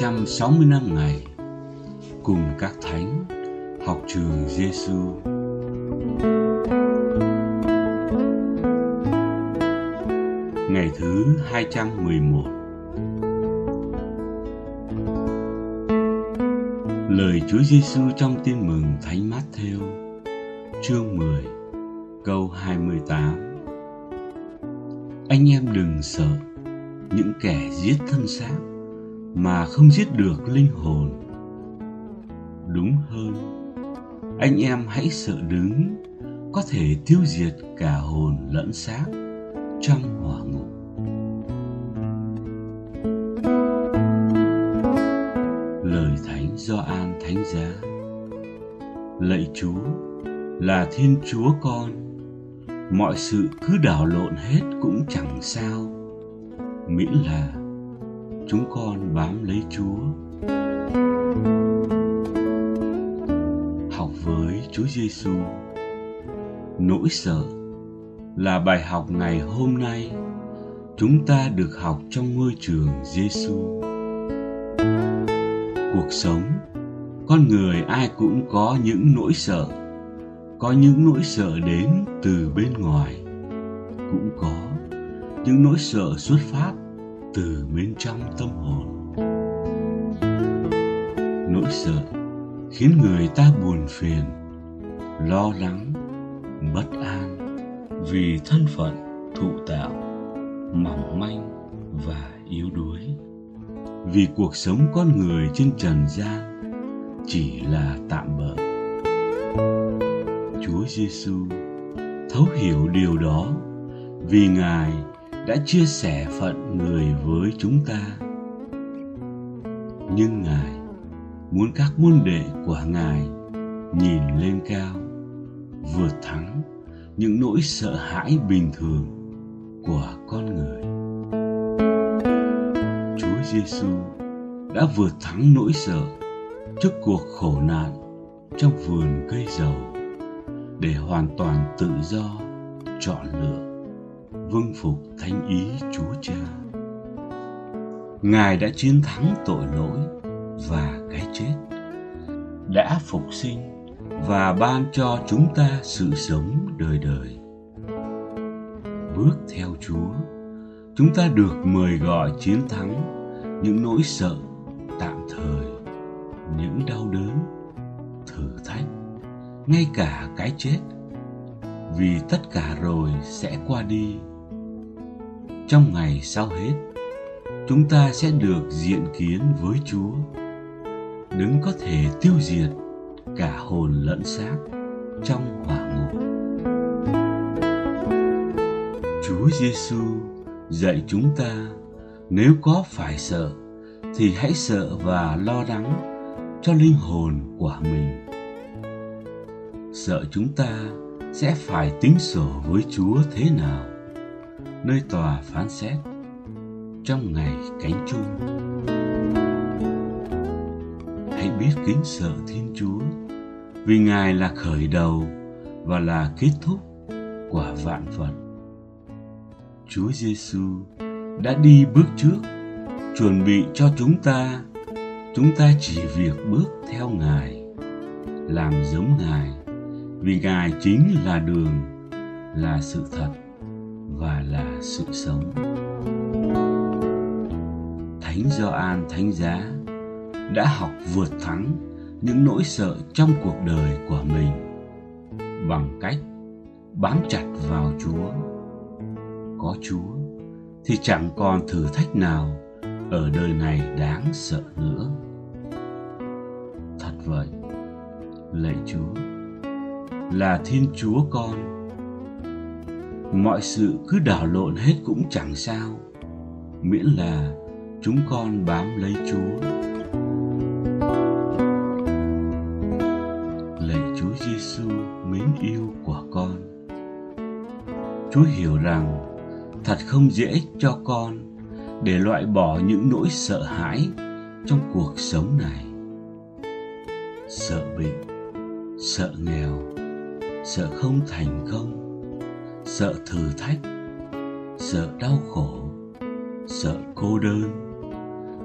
365 ngày cùng các thánh học trường Giêsu. Ngày thứ 211 Lời Chúa Giêsu trong Tin mừng Thánh Matthew chương 10, câu 28. Anh em đừng sợ những kẻ giết thân xác mà không giết được linh hồn. Đúng hơn, anh em hãy sợ đứng có thể tiêu diệt cả hồn lẫn xác trong hỏa ngục. Lời Thánh do An Thánh Giá Lạy Chúa là Thiên Chúa con Mọi sự cứ đảo lộn hết cũng chẳng sao Miễn là chúng con bám lấy Chúa. Học với Chúa Giêsu Nỗi sợ là bài học ngày hôm nay. Chúng ta được học trong ngôi trường Giêsu. Cuộc sống, con người ai cũng có những nỗi sợ, có những nỗi sợ đến từ bên ngoài, cũng có những nỗi sợ xuất phát từ bên trong tâm hồn. Nỗi sợ khiến người ta buồn phiền, lo lắng, bất an vì thân phận thụ tạo mỏng manh và yếu đuối vì cuộc sống con người trên trần gian chỉ là tạm bợ chúa giêsu thấu hiểu điều đó vì ngài đã chia sẻ phận người với chúng ta nhưng ngài muốn các môn đệ của ngài nhìn lên cao, vượt thắng những nỗi sợ hãi bình thường của con người. Chúa Giêsu đã vượt thắng nỗi sợ trước cuộc khổ nạn trong vườn cây dầu để hoàn toàn tự do chọn lựa vâng phục thánh ý Chúa Cha. Ngài đã chiến thắng tội lỗi và cái chết, đã phục sinh và ban cho chúng ta sự sống đời đời. Bước theo Chúa, chúng ta được mời gọi chiến thắng những nỗi sợ tạm thời, những đau đớn, thử thách, ngay cả cái chết. Vì tất cả rồi sẽ qua đi. Trong ngày sau hết, chúng ta sẽ được diện kiến với Chúa. đứng có thể tiêu diệt cả hồn lẫn xác trong hỏa ngục. Chúa Giêsu dạy chúng ta nếu có phải sợ thì hãy sợ và lo lắng cho linh hồn của mình. Sợ chúng ta sẽ phải tính sổ với Chúa thế nào nơi tòa phán xét trong ngày cánh chung. Hãy biết kính sợ Thiên Chúa, vì Ngài là khởi đầu và là kết thúc của vạn vật. Chúa Giêsu đã đi bước trước, chuẩn bị cho chúng ta chúng ta chỉ việc bước theo ngài, làm giống ngài vì ngài chính là đường là sự thật và là sự sống thánh gioan thánh giá đã học vượt thắng những nỗi sợ trong cuộc đời của mình bằng cách bám chặt vào Chúa. Có Chúa thì chẳng còn thử thách nào ở đời này đáng sợ nữa. Thật vậy, lạy Chúa, là Thiên Chúa con. Mọi sự cứ đảo lộn hết cũng chẳng sao, miễn là chúng con bám lấy Chúa Giêsu mến yêu của con. Chúa hiểu rằng thật không dễ cho con để loại bỏ những nỗi sợ hãi trong cuộc sống này. Sợ bệnh, sợ nghèo, sợ không thành công, sợ thử thách, sợ đau khổ, sợ cô đơn,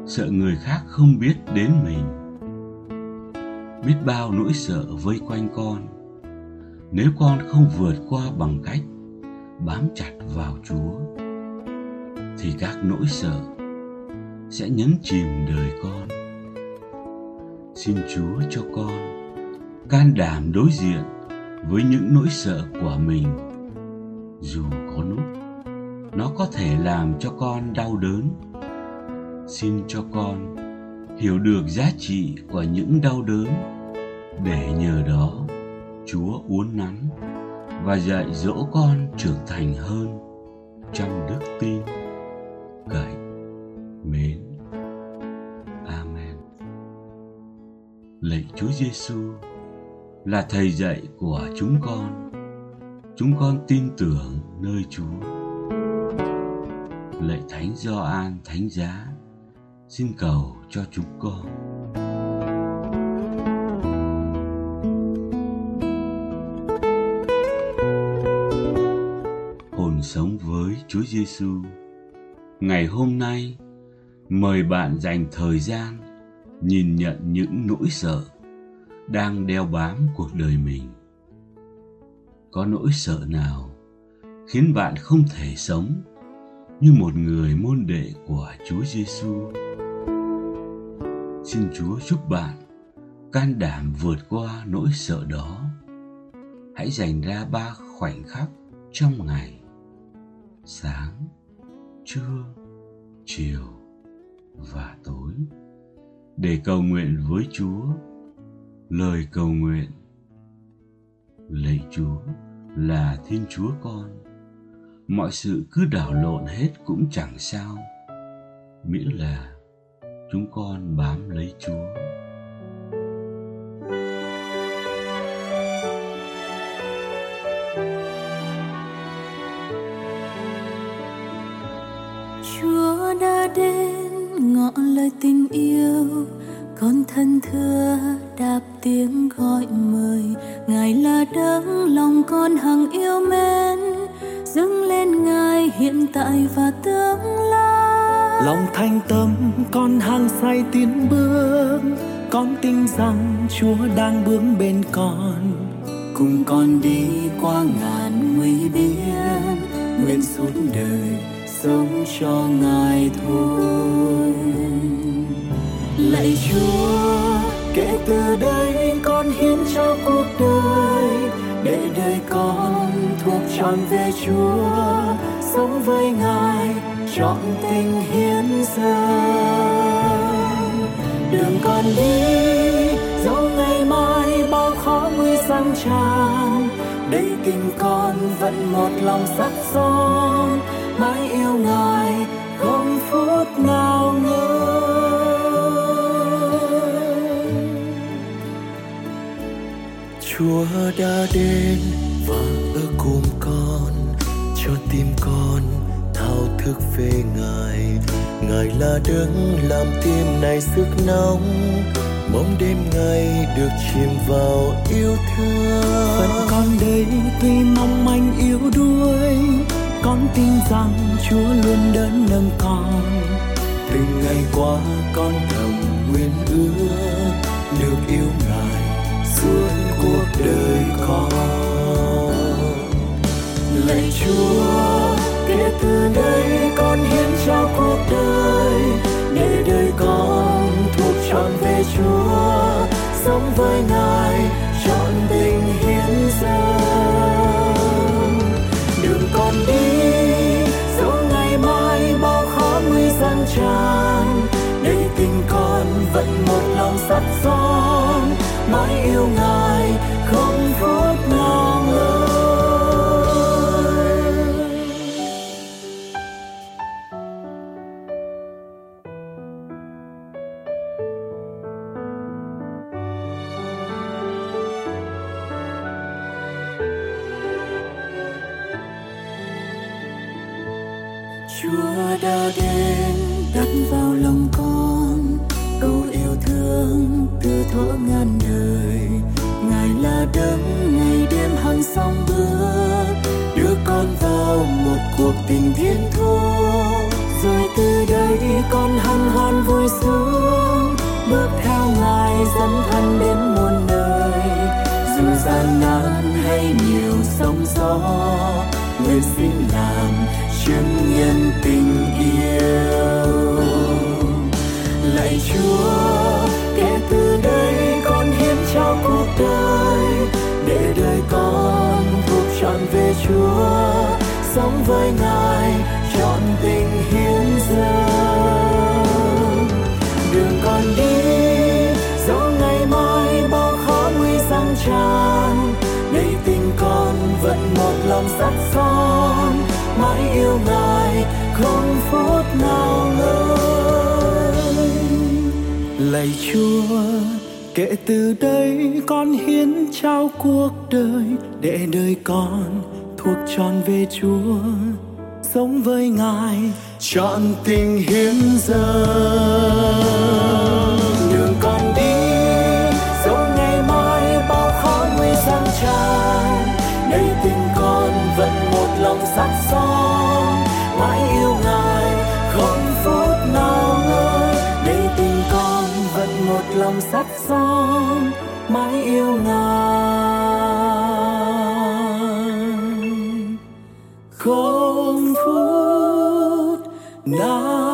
sợ người khác không biết đến mình. Biết bao nỗi sợ vây quanh con nếu con không vượt qua bằng cách bám chặt vào chúa thì các nỗi sợ sẽ nhấn chìm đời con. Xin chúa cho con can đảm đối diện với những nỗi sợ của mình. Dù có lúc nó có thể làm cho con đau đớn, xin cho con hiểu được giá trị của những đau đớn. Để nhờ đó, chúa uốn nắn và dạy dỗ con trưởng thành hơn trong đức tin. Cậy. Mến. Amen. Lạy chúa giêsu là thầy dạy của chúng con. Chúng con tin tưởng nơi chúa. Lạy thánh gioan thánh giá xin cầu cho chúng con. Hồn sống với Chúa Giêsu. Ngày hôm nay, mời bạn dành thời gian nhìn nhận những nỗi sợ đang đeo bám cuộc đời mình. Có nỗi sợ nào khiến bạn không thể sống như một người môn đệ của Chúa Giêsu? Xin Chúa giúp bạn can đảm vượt qua nỗi sợ đó. Hãy dành ra ba khoảnh khắc trong ngày sáng, trưa, chiều và tối để cầu nguyện với chúa lời cầu nguyện. Lạy chúa, là thiên chúa con, mọi sự cứ đảo lộn hết cũng chẳng sao. Miễn là chúng con bám lấy chúa. Chúa đã đến ngõ lời tình yêu con thân thương đáp tiếng gọi mời. Ngài là đấng lòng con hằng yêu mến dâng lên ngài hiện tại và tương lai. Lòng thanh tâm con hăng say tiến bước con tin rằng chúa đang bước bên con. Cùng con đi qua ngàn nguy biên nguyện suốt đời sống cho ngài thôi. Lạy chúa từ đây con hiến cho cuộc đời. Để đời con thuộc trọn về chúa, sống với ngài trọn tình hiến dâng. Đường con đi, dẫu ngày mai bao khó nguy sang tràn đây tình con vẫn một lòng sắt son. Mãi yêu ngài không phút nào ngơi chúa đã đến và ở cùng con cho tim con thao thức về ngài. Ngài là đấng làm tim này sức nóng mong đêm ngày được chìm vào yêu thương. Phận con đây tuy mong manh yếu đuối con tin rằng Chúa luôn đỡ nâng con. Từng ngày qua con thầm nguyện ước được yêu ngài suốt cuộc đời con. Lạy Chúa, kể từ đây con hiến cho cuộc đời. Để đời con thuộc trọn về Chúa, sống với ngài, trọn tình hiến dâng. Đường con đi, dẫu ngày mai bao khó nguy gian tràn, để tình con vẫn một lòng sắt son, mãi yêu ngài. Chúa đã đến, đặt vào lòng con. Câu yêu thương từ thuở ngàn đời. Ngài là đấng ngày đêm hàng sông bước. Đưa con vào một cuộc tình thiên thu. Rồi từ đây đây con hân hoan vui sướng. Bước theo ngài dẫn thân đến muôn nơi. Dù gian nan hay nhiều sóng gió, nguyện xin làm chứng nhân tình yêu. Lạy chúa, kể từ đây con hiến trao cuộc đời, để đời con thuộc trọn về chúa, sống với ngài trọn tình hiến dâng. Đường con đi dẫu ngày mai bao khó nguy sang tràn đây tình con vẫn một lòng sắt son lạy chúa, kể từ đây con hiến trao cuộc đời để đời con thuộc tròn về chúa. Sống với ngài, chọn tình hiến dâng. Son mãi yêu ngài không phút nào